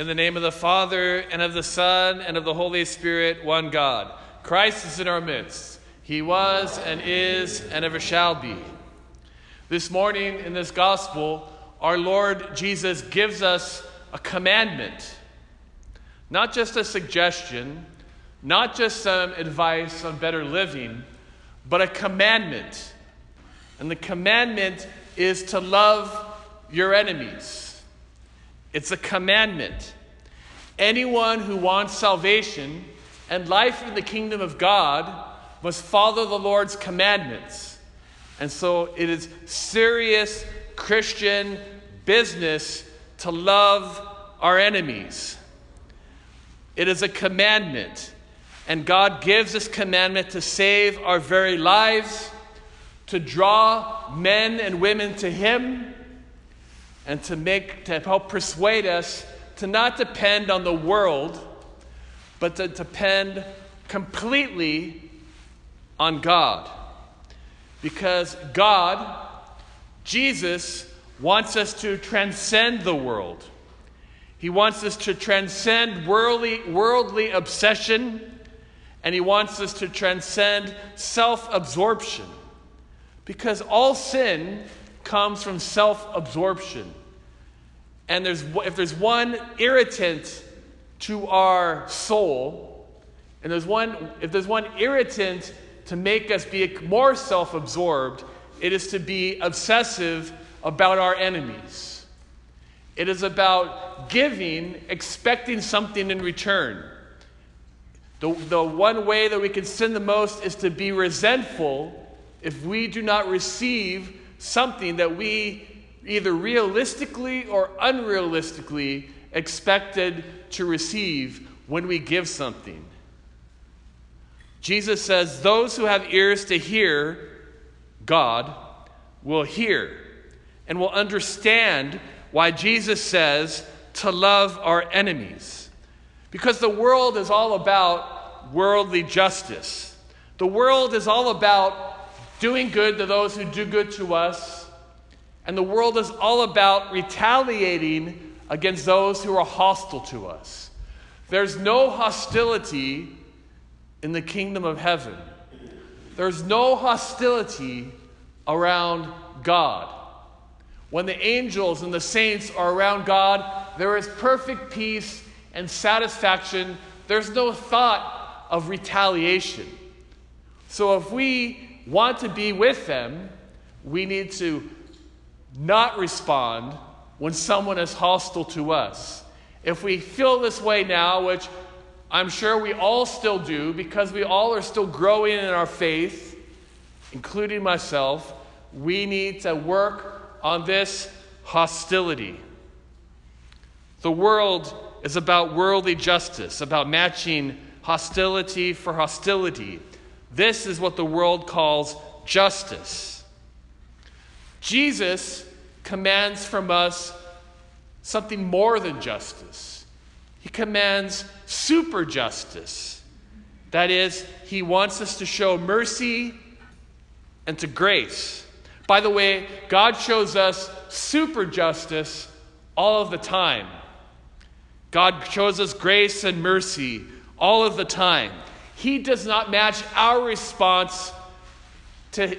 In the name of the Father, and of the Son, and of the Holy Spirit, one God. Christ is in our midst. He was, and is, and ever shall be. This morning in this gospel, our Lord Jesus gives us a commandment, not just a suggestion, not just some advice on better living, but a commandment. And the commandment is to love your enemies. It's a commandment. Anyone who wants salvation and life in the kingdom of God must follow the Lord's commandments. And so it is serious Christian business to love our enemies. It is a commandment. And God gives this commandment to save our very lives, to draw men and women to Him, and to make to help persuade us to not depend on the world, but to depend completely on God. Because God, Jesus, wants us to transcend the world. He wants us to transcend worldly, worldly obsession, and He wants us to transcend self absorption. Because all sin comes from self absorption. And there's, if there's one irritant to our soul, and there's one, if there's one irritant to make us be more self absorbed, it is to be obsessive about our enemies. It is about giving, expecting something in return. The, the one way that we can sin the most is to be resentful if we do not receive something that we either realistically or unrealistically expected to receive when we give something. Jesus says, Those who have ears to hear God will hear and will understand why Jesus says to love our enemies. Because the world is all about worldly justice. The world is all about doing good to those who do good to us. And the world is all about retaliating against those who are hostile to us. There's no hostility in the kingdom of heaven. There's no hostility around God. When the angels and the saints are around God, there is perfect peace and satisfaction. There's no thought of retaliation. So if we want to be with them, we need to not respond when someone is hostile to us. If we feel this way now, which I'm sure we all still do because we all are still growing in our faith, including myself, we need to work on this hostility. The world is about worldly justice, about matching hostility for hostility. This is what the world calls justice. Jesus commands from us something more than justice. He commands super justice. That is, he wants us to show mercy and to grace. By the way, God shows us super justice all of the time. God shows us grace and mercy all of the time. He does not match our response to,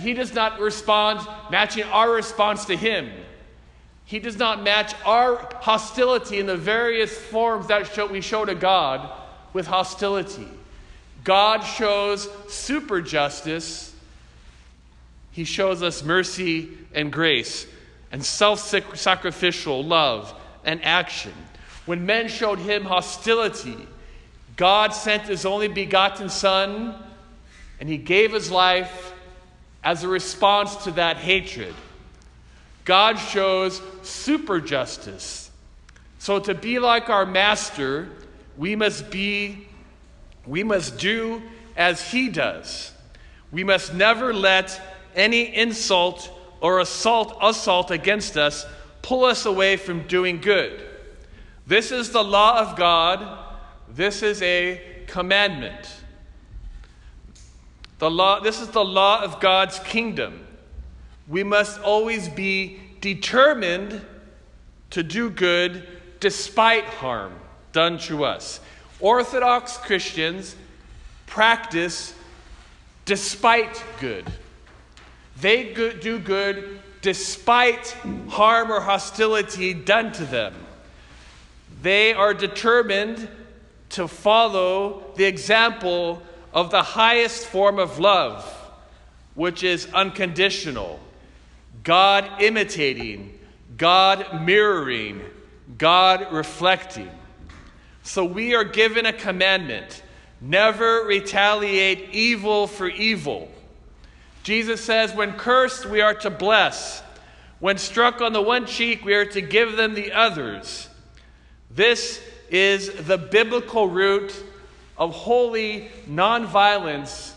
He does not respond matching our response to Him. He does not match our hostility in the various forms that show, we show to God with hostility. God shows super justice. He shows us mercy and grace and self sacrificial love and action. When men showed him hostility, God sent his only begotten Son, and he gave his life as a response to that hatred. God shows super justice. So to be like our master, we must be we must do as he does. We must never let any insult or assault assault against us pull us away from doing good. This is the law of God this is a commandment. The law, this is the law of God's kingdom. We must always be determined to do good despite harm done to us. Orthodox Christians practice despite good. They do good despite harm or hostility done to them. They are determined to follow the example of the highest form of love, which is unconditional, God imitating, God mirroring, God reflecting. So we are given a commandment never retaliate evil for evil. Jesus says, when cursed, we are to bless. When struck on the one cheek, we are to give them the others. This is the biblical root of holy nonviolence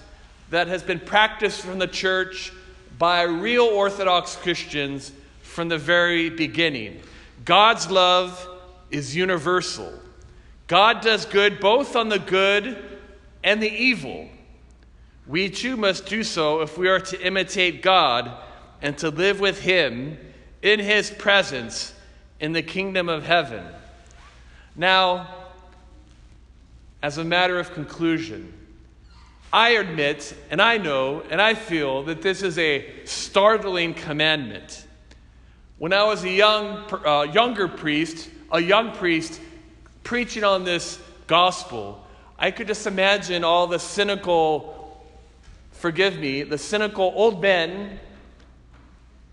that has been practiced from the church by real Orthodox Christians from the very beginning. God's love is universal. God does good both on the good and the evil. We too must do so if we are to imitate God and to live with Him in His presence in the kingdom of heaven. Now, as a matter of conclusion, I admit, and I know, and I feel that this is a startling commandment. When I was a young, uh, younger priest, a young priest preaching on this gospel, I could just imagine all the cynical, forgive me, the cynical old men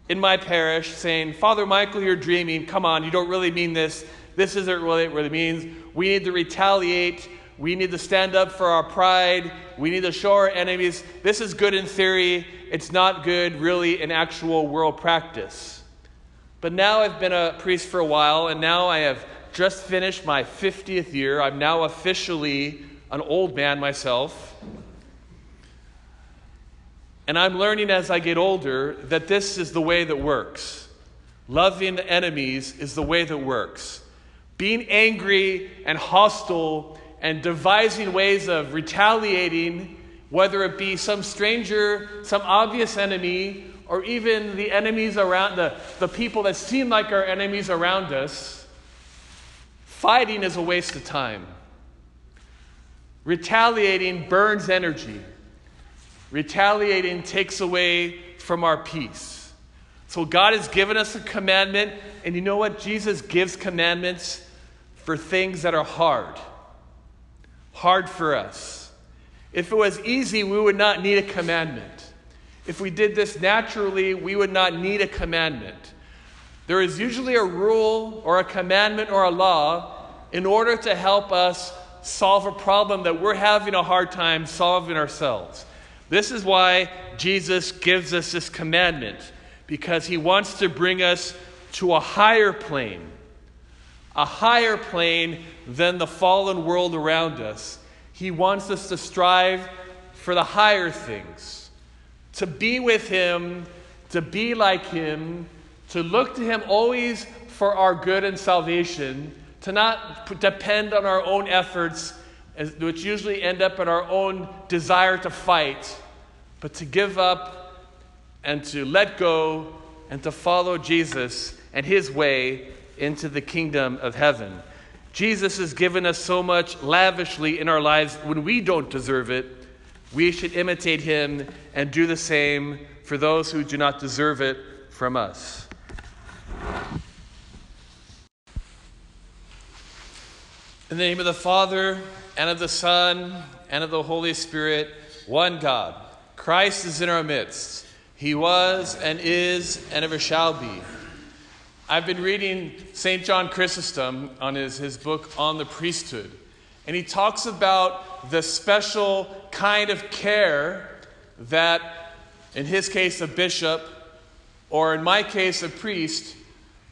in my parish saying, Father Michael, you're dreaming. Come on, you don't really mean this. This isn't really what it really means. We need to retaliate. We need to stand up for our pride. We need to show our enemies this is good in theory. It's not good, really, in actual world practice. But now I've been a priest for a while, and now I have just finished my 50th year. I'm now officially an old man myself. And I'm learning as I get older that this is the way that works. Loving enemies is the way that works. Being angry and hostile and devising ways of retaliating, whether it be some stranger, some obvious enemy, or even the enemies around, the, the people that seem like our enemies around us, fighting is a waste of time. Retaliating burns energy. Retaliating takes away from our peace. So God has given us a commandment, and you know what? Jesus gives commandments for things that are hard. Hard for us. If it was easy, we would not need a commandment. If we did this naturally, we would not need a commandment. There is usually a rule or a commandment or a law in order to help us solve a problem that we're having a hard time solving ourselves. This is why Jesus gives us this commandment, because he wants to bring us to a higher plane a higher plane than the fallen world around us. He wants us to strive for the higher things, to be with Him, to be like Him, to look to Him always for our good and salvation, to not depend on our own efforts, which usually end up in our own desire to fight, but to give up and to let go and to follow Jesus and His way into the kingdom of heaven. Jesus has given us so much lavishly in our lives when we don't deserve it. We should imitate him and do the same for those who do not deserve it from us. In the name of the Father, and of the Son, and of the Holy Spirit, one God. Christ is in our midst. He was, and is, and ever shall be I've been reading St. John Chrysostom on his, his book on the priesthood, and he talks about the special kind of care that, in his case, a bishop, or in my case, a priest,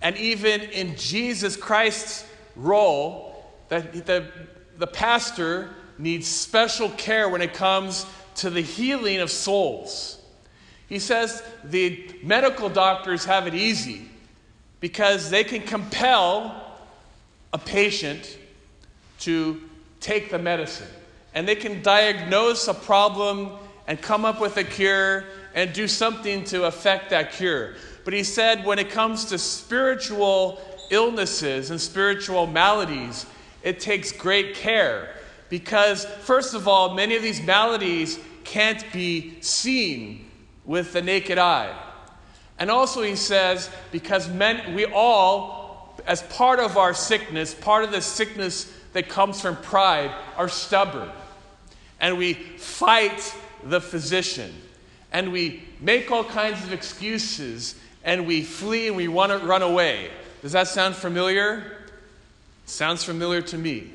and even in Jesus Christ's role, that the, the pastor needs special care when it comes to the healing of souls. He says the medical doctors have it easy because they can compel a patient to take the medicine. And they can diagnose a problem and come up with a cure and do something to affect that cure. But he said when it comes to spiritual illnesses and spiritual maladies, it takes great care because, first of all, many of these maladies can't be seen with the naked eye. And also, he says, because men, we all, as part of our sickness, part of the sickness that comes from pride, are stubborn. And we fight the physician. And we make all kinds of excuses. And we flee and we want to run away. Does that sound familiar? Sounds familiar to me.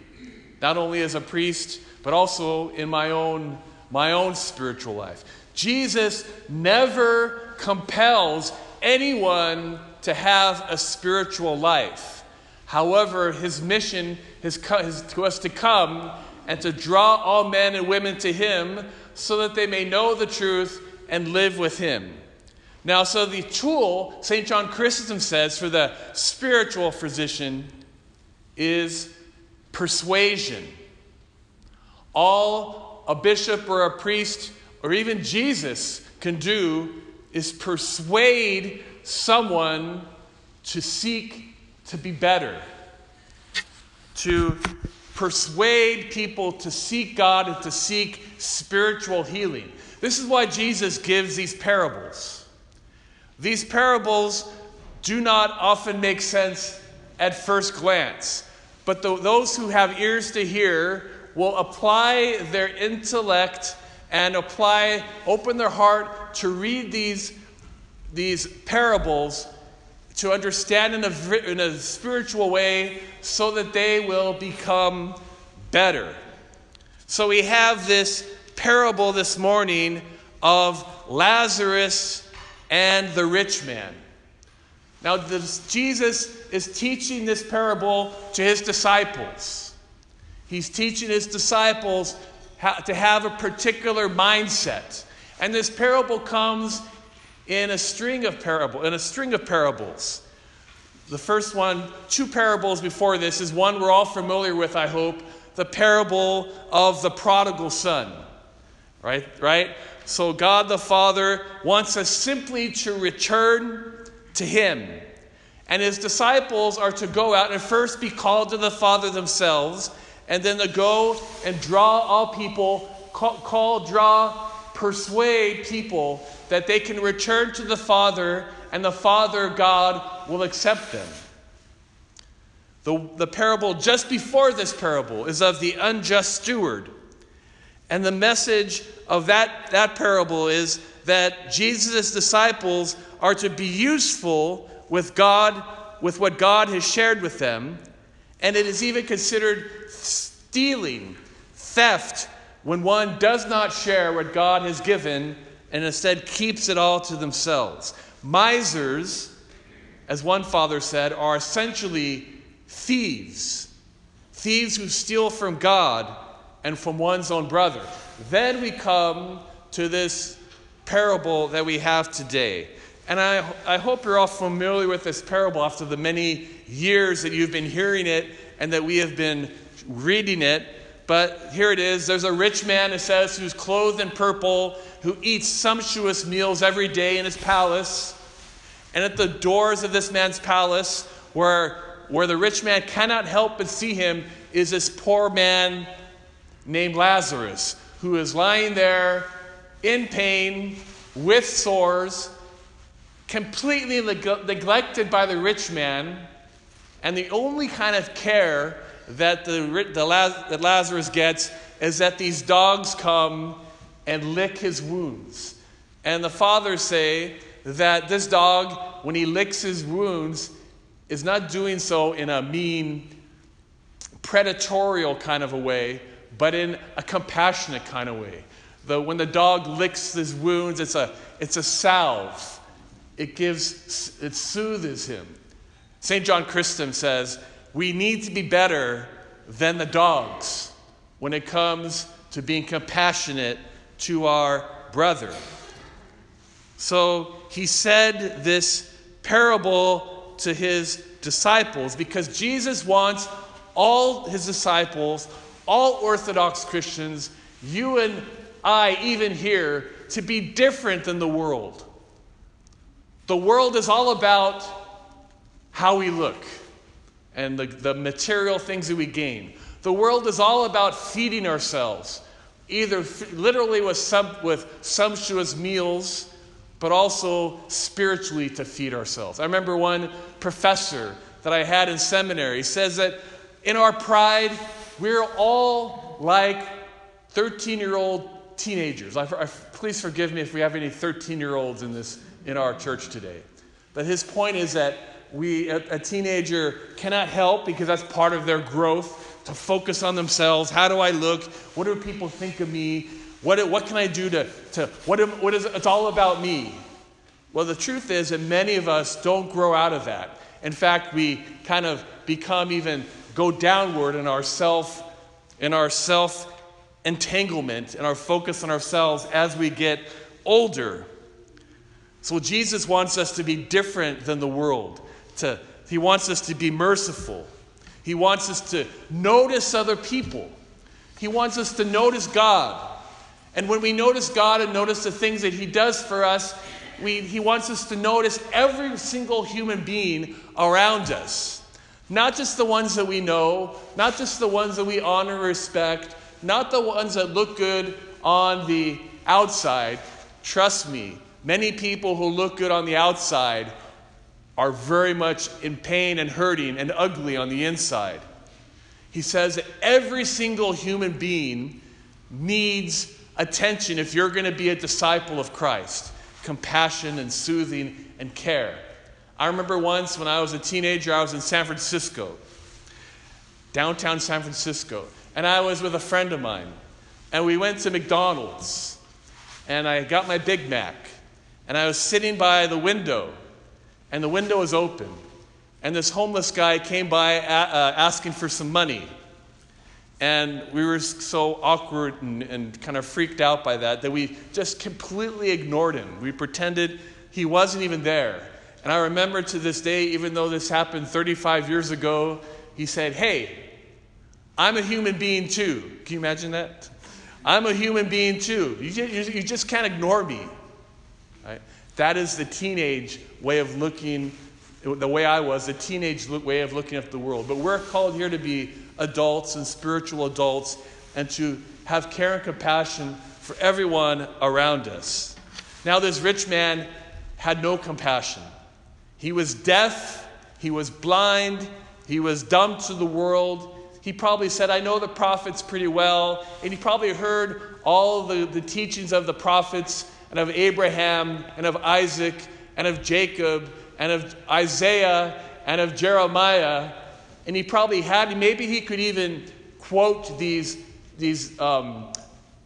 Not only as a priest, but also in my own, my own spiritual life. Jesus never compels anyone to have a spiritual life. However, his mission is to us to come and to draw all men and women to him so that they may know the truth and live with him. Now, so the tool, St. John Chrysostom says, for the spiritual physician is persuasion. All a bishop or a priest or even Jesus can do is persuade someone to seek to be better, to persuade people to seek God and to seek spiritual healing. This is why Jesus gives these parables. These parables do not often make sense at first glance, but the, those who have ears to hear will apply their intellect and apply, open their heart to read these, these parables to understand in a, in a spiritual way so that they will become better. So we have this parable this morning of Lazarus and the rich man. Now, this, Jesus is teaching this parable to his disciples. He's teaching his disciples to have a particular mindset. And this parable comes in a string of parable, in a string of parables. The first one, two parables before this, is one we're all familiar with, I hope, the parable of the prodigal son. Right? Right? So God the Father wants us simply to return to Him. And His disciples are to go out and first be called to the Father themselves, and then to go and draw all people, call, call draw, persuade people that they can return to the Father, and the Father, God, will accept them. The, the parable just before this parable is of the unjust steward. And the message of that, that parable is that Jesus' disciples are to be useful with God, with what God has shared with them. And it is even considered stealing, theft, when one does not share what God has given and instead keeps it all to themselves. Misers, as one father said, are essentially thieves. Thieves who steal from God and from one's own brother. Then we come to this parable that we have today. And I, I hope you're all familiar with this parable after the many years that you've been hearing it and that we have been reading it. But here it is. There's a rich man, it says, who's clothed in purple, who eats sumptuous meals every day in his palace. And at the doors of this man's palace, where, where the rich man cannot help but see him, is this poor man named Lazarus, who is lying there in pain with sores, completely neg- neglected by the rich man, and the only kind of care that, the, the that Lazarus gets is that these dogs come and lick his wounds. And the fathers say that this dog, when he licks his wounds, is not doing so in a mean, predatorial kind of a way, but in a compassionate kind of way. The, when the dog licks his wounds, it's a, it's a salve. It gives, it soothes him. St. John Chrysostom says, we need to be better than the dogs when it comes to being compassionate to our brother. So he said this parable to his disciples because Jesus wants all his disciples all Orthodox Christians, you and I, even here, to be different than the world. The world is all about how we look. and the, the material things that we gain. The world is all about feeding ourselves, either f- literally with, some, with sumptuous meals, but also spiritually to feed ourselves. I remember one professor that I had in seminary says that in our pride, we're all like 13 year old teenagers. I, I, please forgive me if we have any 13 year olds in, this, in our church today. But his point is that we, a, a teenager cannot help because that's part of their growth to focus on themselves. How do I look? What do people think of me? What, what can I do to, to what, am, what is it's all about me? Well, the truth is that many of us don't grow out of that. In fact, we kind of become even go downward in our self, in our self entanglement and our focus on ourselves as we get older. So Jesus wants us to be different than the world. To, he wants us to be merciful. He wants us to notice other people. He wants us to notice God. And when we notice God and notice the things that He does for us, we, He wants us to notice every single human being around us. Not just the ones that we know, not just the ones that we honor and respect, not the ones that look good on the outside. Trust me, many people who look good on the outside are very much in pain and hurting and ugly on the inside. He says that every single human being needs attention if you're going to be a disciple of Christ compassion and soothing and care. I remember once when I was a teenager, I was in San Francisco, downtown San Francisco, and I was with a friend of mine, and we went to McDonald's, and I got my Big Mac, and I was sitting by the window, and the window was open, and this homeless guy came by uh, asking for some money. And we were so awkward and, and kind of freaked out by that that we just completely ignored him. We pretended he wasn't even there. And I remember to this day, even though this happened 35 years ago, he said, Hey, I'm a human being too. Can you imagine that? I'm a human being too. You just, you just can't ignore me. Right? That is the teenage way of looking, the way I was, a teenage way of looking at the world. But we're called here to be adults and spiritual adults and to have care and compassion for everyone around us. Now, this rich man had no compassion. He was deaf, he was blind, he was dumb to the world, he probably said, I know the prophets pretty well. And he probably heard all the, the teachings of the prophets and of Abraham and of Isaac and of Jacob and of Isaiah and of Jeremiah. And he probably had, maybe he could even quote these, these um,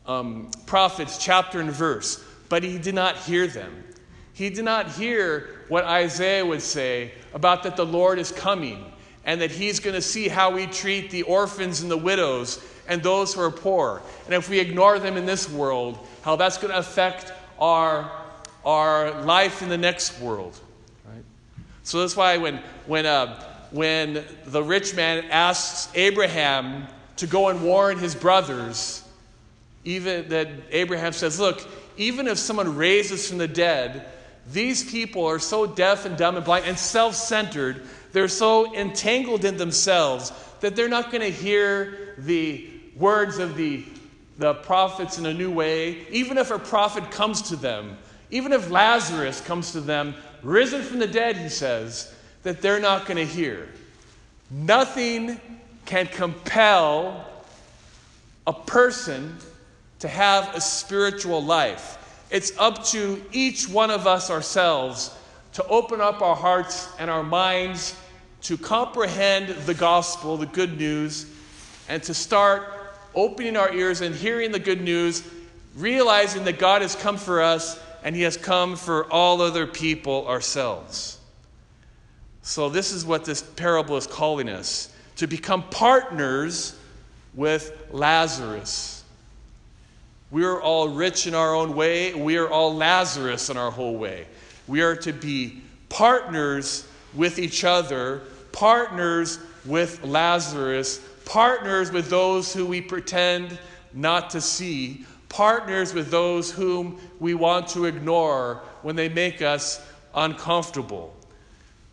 um, prophets chapter and verse, but he did not hear them. He did not hear what Isaiah would say about that the Lord is coming and that he's going to see how we treat the orphans and the widows and those who are poor. And if we ignore them in this world, how that's going to affect our, our life in the next world. Right? So that's why when, when, uh, when the rich man asks Abraham to go and warn his brothers, even that Abraham says, Look, even if someone raises from the dead, these people are so deaf and dumb and blind and self centered they're so entangled in themselves that they're not going to hear the words of the, the prophets in a new way. Even if a prophet comes to them, even if Lazarus comes to them, risen from the dead, he says, that they're not going to hear. Nothing can compel a person to have a spiritual life. It's up to each one of us ourselves to open up our hearts and our minds to comprehend the gospel, the good news, and to start opening our ears and hearing the good news, realizing that God has come for us and He has come for all other people ourselves. So, this is what this parable is calling us to become partners with Lazarus. We are all rich in our own way, we are all Lazarus in our whole way. We are to be partners with each other partners with Lazarus, partners with those who we pretend not to see, partners with those whom we want to ignore when they make us uncomfortable.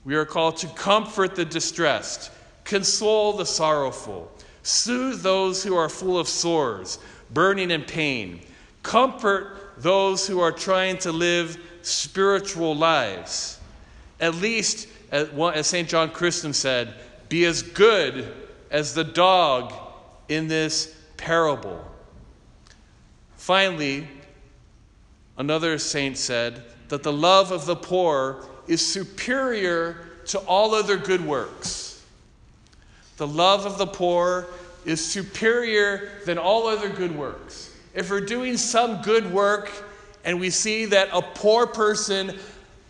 We are called to comfort the distressed, console the sorrowful, soothe those who are full of sores, burning in pain, comfort those who are trying to live spiritual lives. At least, as St. John Chrysostom said, be as good as the dog in this parable. Finally, another saint said that the love of the poor is superior to all other good works. The love of the poor is superior than all other good works. If we're doing some good work and we see that a poor person,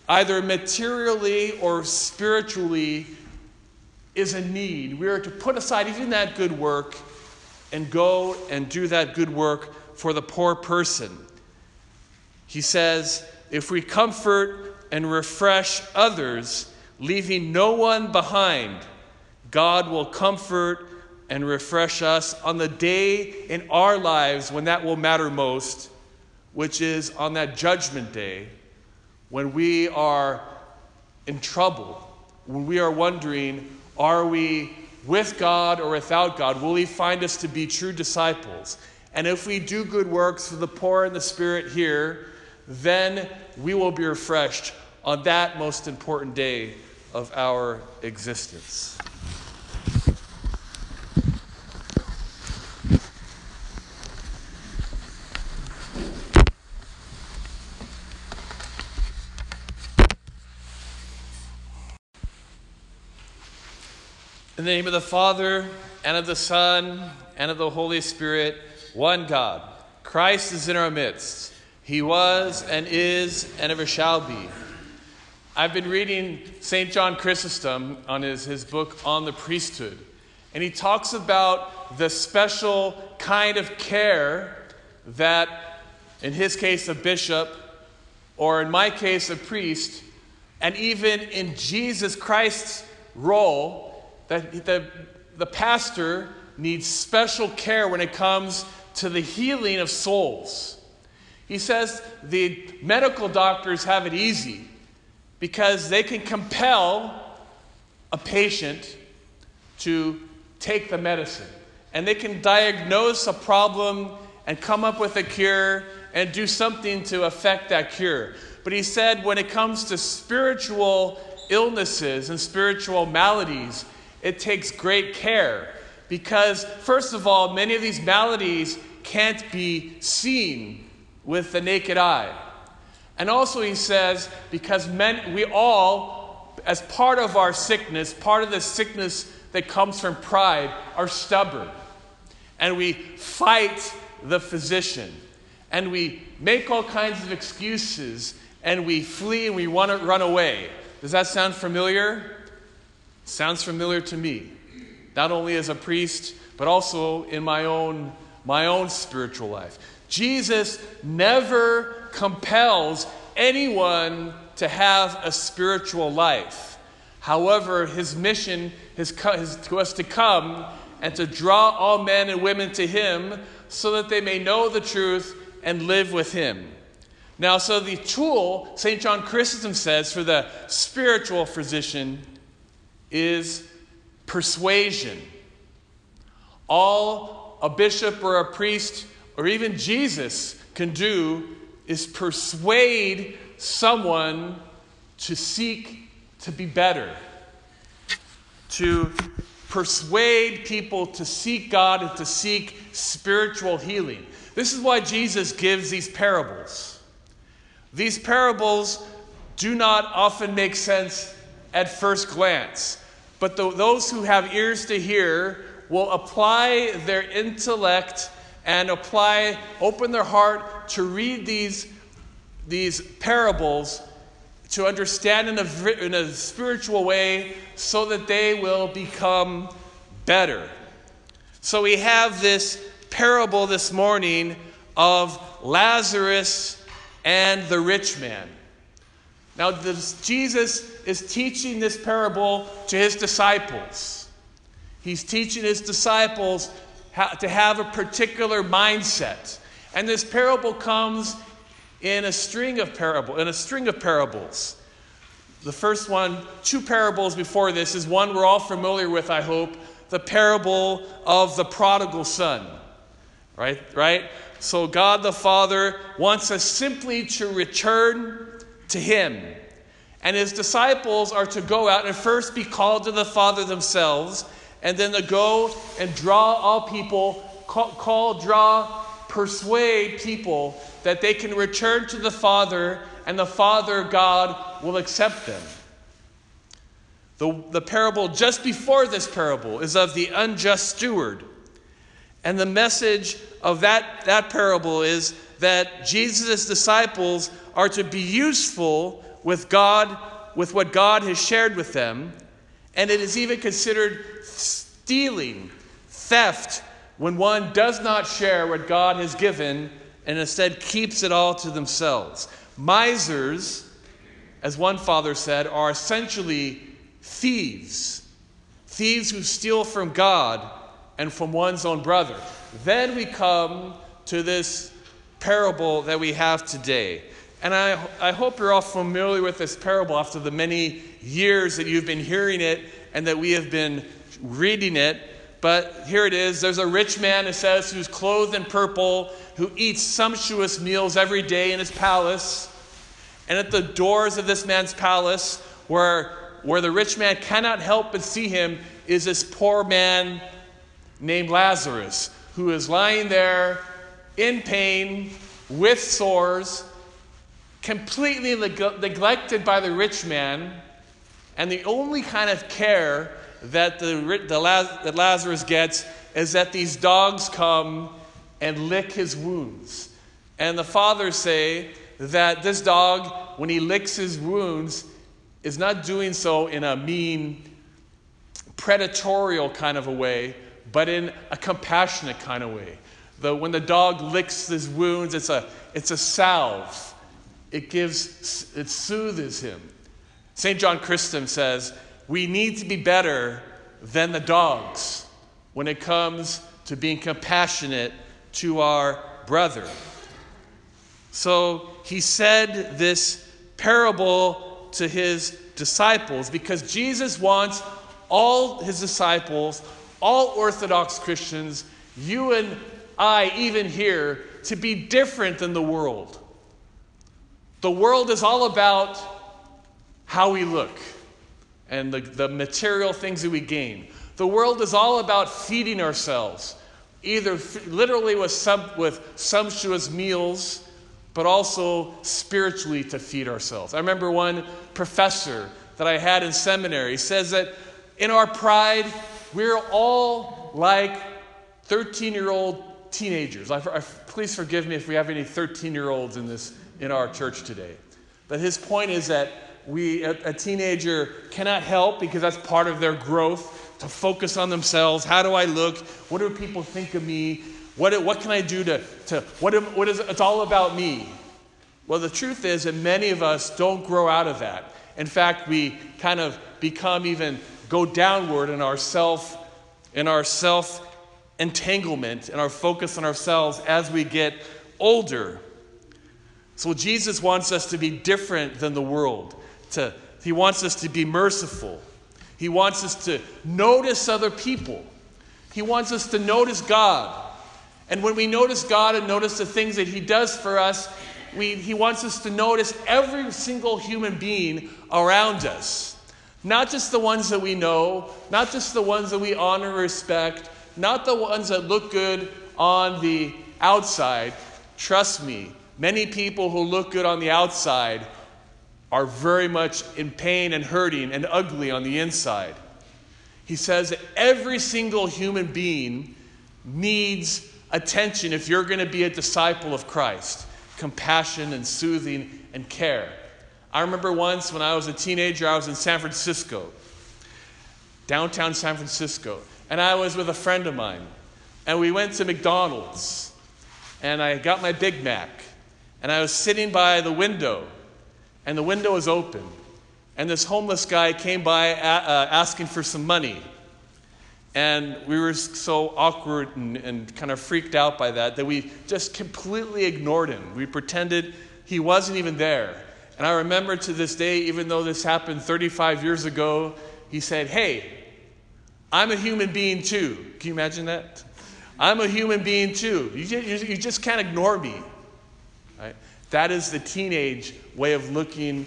either materially or spiritually, is in need, we are to put aside even that good work and go and do that good work for the poor person. He says, if we comfort and refresh others, leaving no one behind, God will comfort and refresh us on the day in our lives when that will matter most, which is on that judgment day when we are in trouble, when we are wondering, are we with God or without God? Will He find us to be true disciples? And if we do good works for the poor and the spirit here, then we will be refreshed on that most important day of our existence. In the name of the Father, and of the Son, and of the Holy Spirit, one God. Christ is in our midst. He was, and is, and ever shall be. I've been reading St. John Chrysostom on his, his book on the priesthood, and he talks about the special kind of care that, in his case, a bishop, or in my case, a priest, and even in Jesus Christ's role, that the, the pastor needs special care when it comes to the healing of souls. He says the medical doctors have it easy because they can compel a patient to take the medicine. And they can diagnose a problem and come up with a cure and do something to affect that cure. But he said when it comes to spiritual illnesses and spiritual maladies, it takes great care because, first of all, many of these maladies can't be seen with the naked eye. And also, he says, because men, we all, as part of our sickness, part of the sickness that comes from pride, are stubborn. And we fight the physician. And we make all kinds of excuses. And we flee and we want to run away. Does that sound familiar? Sounds familiar to me, not only as a priest, but also in my own, my own spiritual life. Jesus never compels anyone to have a spiritual life. However, his mission is, to us to come and to draw all men and women to him so that they may know the truth and live with him. Now, so the tool, St. John Chrysostom says, for the spiritual physician is persuasion. All a bishop or a priest or even Jesus can do is persuade someone to seek to be better, to persuade people to seek God and to seek spiritual healing. This is why Jesus gives these parables. These parables do not often make sense at first glance. But the, those who have ears to hear will apply their intellect and apply, open their heart to read these, these parables to understand in a, in a spiritual way so that they will become better. So we have this parable this morning of Lazarus and the rich man. Now, this, Jesus is teaching this parable to his disciples. He's teaching his disciples how, to have a particular mindset. And this parable comes in a string of parable, in a string of parables. The first one, two parables before this, is one we're all familiar with, I hope the parable of the prodigal son. Right? Right? So God the Father wants us simply to return to Him. And His disciples are to go out and first be called to the Father themselves, and then to go and draw all people, call, call draw, persuade people that they can return to the Father, and the Father, God, will accept them. The, the parable just before this parable is of the unjust steward. And the message of that, that parable is that Jesus' disciples are to be useful with God, with what God has shared with them. And it is even considered stealing, theft, when one does not share what God has given and instead keeps it all to themselves. Misers, as one father said, are essentially thieves, thieves who steal from God and from one's own brother. Then we come to this parable that we have today. And I, I hope you're all familiar with this parable after the many years that you've been hearing it and that we have been reading it. But here it is. There's a rich man, it says, who's clothed in purple, who eats sumptuous meals every day in his palace. And at the doors of this man's palace, where where the rich man cannot help but see him is this poor man named Lazarus, who is lying there in pain with sores, completely neg- neglected by the rich man, and the only kind of care that, the, the Laz- that Lazarus gets is that these dogs come and lick his wounds. And the fathers say that this dog, when he licks his wounds, is not doing so in a mean, predatorial kind of a way, but in a compassionate kind of way. The, when the dog licks his wounds, it's a, it's a salve. It gives, it soothes him. St. John Chrysostom says, we need to be better than the dogs when it comes to being compassionate to our brother. So he said this parable to his disciples because Jesus wants all his disciples, all Orthodox Christians, you and I, even here, to be different than the world. The world is all about how we look and the, the material things that we gain. The world is all about feeding ourselves, either f- literally with, some, with sumptuous meals but also spiritually to feed ourselves. I remember one professor that I had in seminary says that in our pride, we're all like 13 year old teenagers. I, I, uh, please forgive me if we have any 13 year olds in, this, in our church today. But his point is that we, a, a teenager cannot help because that's part of their growth to focus on themselves. How do I look? What do people think of me? What, what can I do to, to what, what is, it's all about me. Well, the truth is that many of us don't grow out of that. In fact, we kind of become even go downward in our self, in our self entanglement and our focus on ourselves as we get older. So Jesus wants us to be different than the world. To, he wants us to be merciful. He wants us to notice other people. He wants us to notice God. And when we notice God and notice the things that He does for us, we, He wants us to notice every single human being around us. Not just the ones that we know, not just the ones that we honor and respect, not the ones that look good on the outside. Trust me, many people who look good on the outside are very much in pain and hurting and ugly on the inside. He says that every single human being needs attention if you're going to be a disciple of Christ compassion and soothing and care. I remember once when I was a teenager, I was in San Francisco, downtown San Francisco, and I was with a friend of mine, and we went to McDonald's, and I got my Big Mac, and I was sitting by the window, and the window was open, and this homeless guy came by uh, asking for some money. And we were so awkward and, and, kind of freaked out by that that we just completely ignored him. We pretended he wasn't even there. And I remember to this day, even though this happened 35 years ago, he said, Hey, I'm a human being too. Can you imagine that? I'm a human being too. You just, you just can't ignore me. Right? That is the teenage way of looking,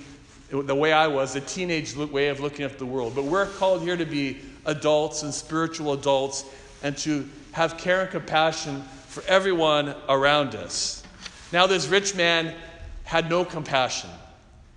the way I was, the teenage way of looking at the world. But we're called here to be adults and spiritual adults and to have care and compassion for everyone around us. Now, this rich man had no compassion.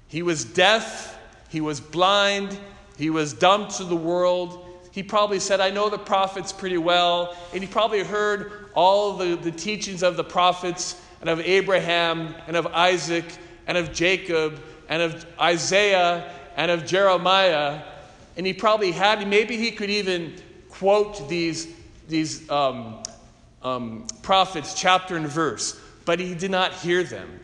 He was deaf, he was blind, he was dumb to the world. He probably said, I know the prophets pretty well. And he probably heard all the, the teachings of the prophets and of Abraham and of Isaac and of Jacob and of Isaiah and of Jeremiah. And he probably had, maybe he could even quote these, these um, um, prophets chapter and verse, but he did not hear them.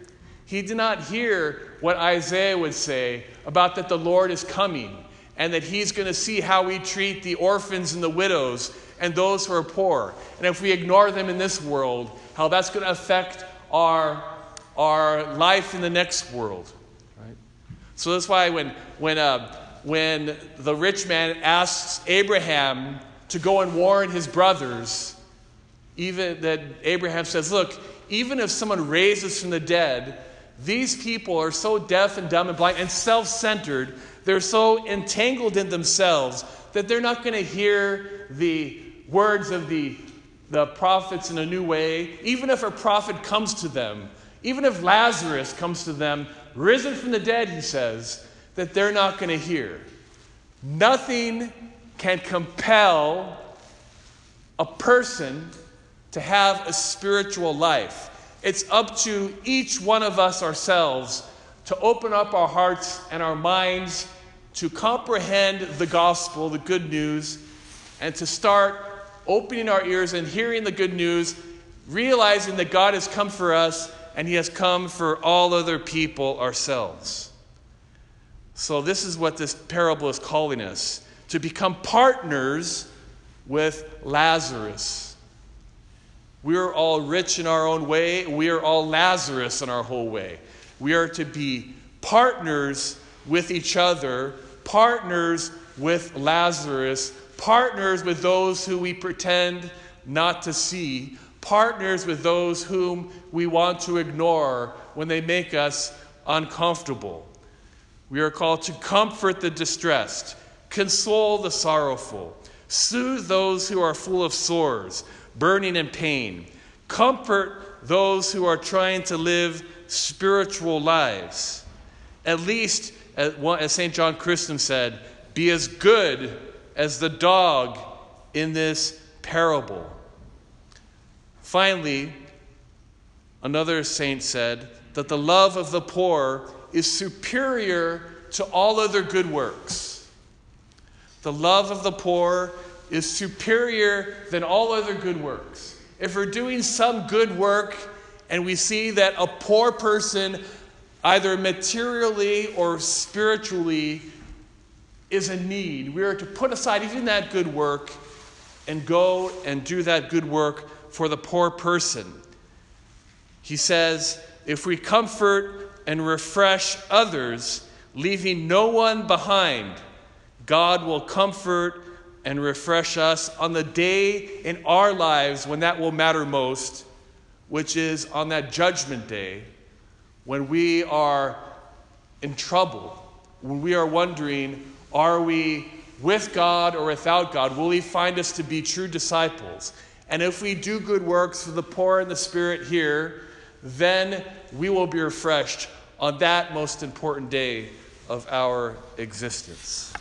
He did not hear what Isaiah would say about that the Lord is coming and that he's going to see how we treat the orphans and the widows and those who are poor. And if we ignore them in this world, how that's going to affect our, our life in the next world. Right? So that's why when, when, uh, when the rich man asks Abraham to go and warn his brothers, even that Abraham says, Look, even if someone raises from the dead, these people are so deaf and dumb and blind and self centered, they're so entangled in themselves that they're not going to hear the words of the, the prophets in a new way. Even if a prophet comes to them, even if Lazarus comes to them, risen from the dead, he says, that they're not going to hear. Nothing can compel a person to have a spiritual life. It's up to each one of us ourselves to open up our hearts and our minds to comprehend the gospel, the good news, and to start opening our ears and hearing the good news, realizing that God has come for us and He has come for all other people ourselves. So, this is what this parable is calling us to become partners with Lazarus. We are all rich in our own way. We are all Lazarus in our whole way. We are to be partners with each other, partners with Lazarus, partners with those who we pretend not to see, partners with those whom we want to ignore when they make us uncomfortable. We are called to comfort the distressed, console the sorrowful, soothe those who are full of sores burning in pain. Comfort those who are trying to live spiritual lives. At least, as St. John Chrysostom said, be as good as the dog in this parable. Finally, another saint said that the love of the poor is superior to all other good works. The love of the poor is superior than all other good works. If we're doing some good work and we see that a poor person, either materially or spiritually, is a need, we are to put aside even that good work and go and do that good work for the poor person. He says, if we comfort and refresh others, leaving no one behind, God will comfort and refresh us on the day in our lives when that will matter most, which is on that judgment day when we are in trouble, when we are wondering, are we with God or without God? Will He find us to be true disciples? And if we do good works for the poor in the spirit here, then we will be refreshed on that most important day of our existence.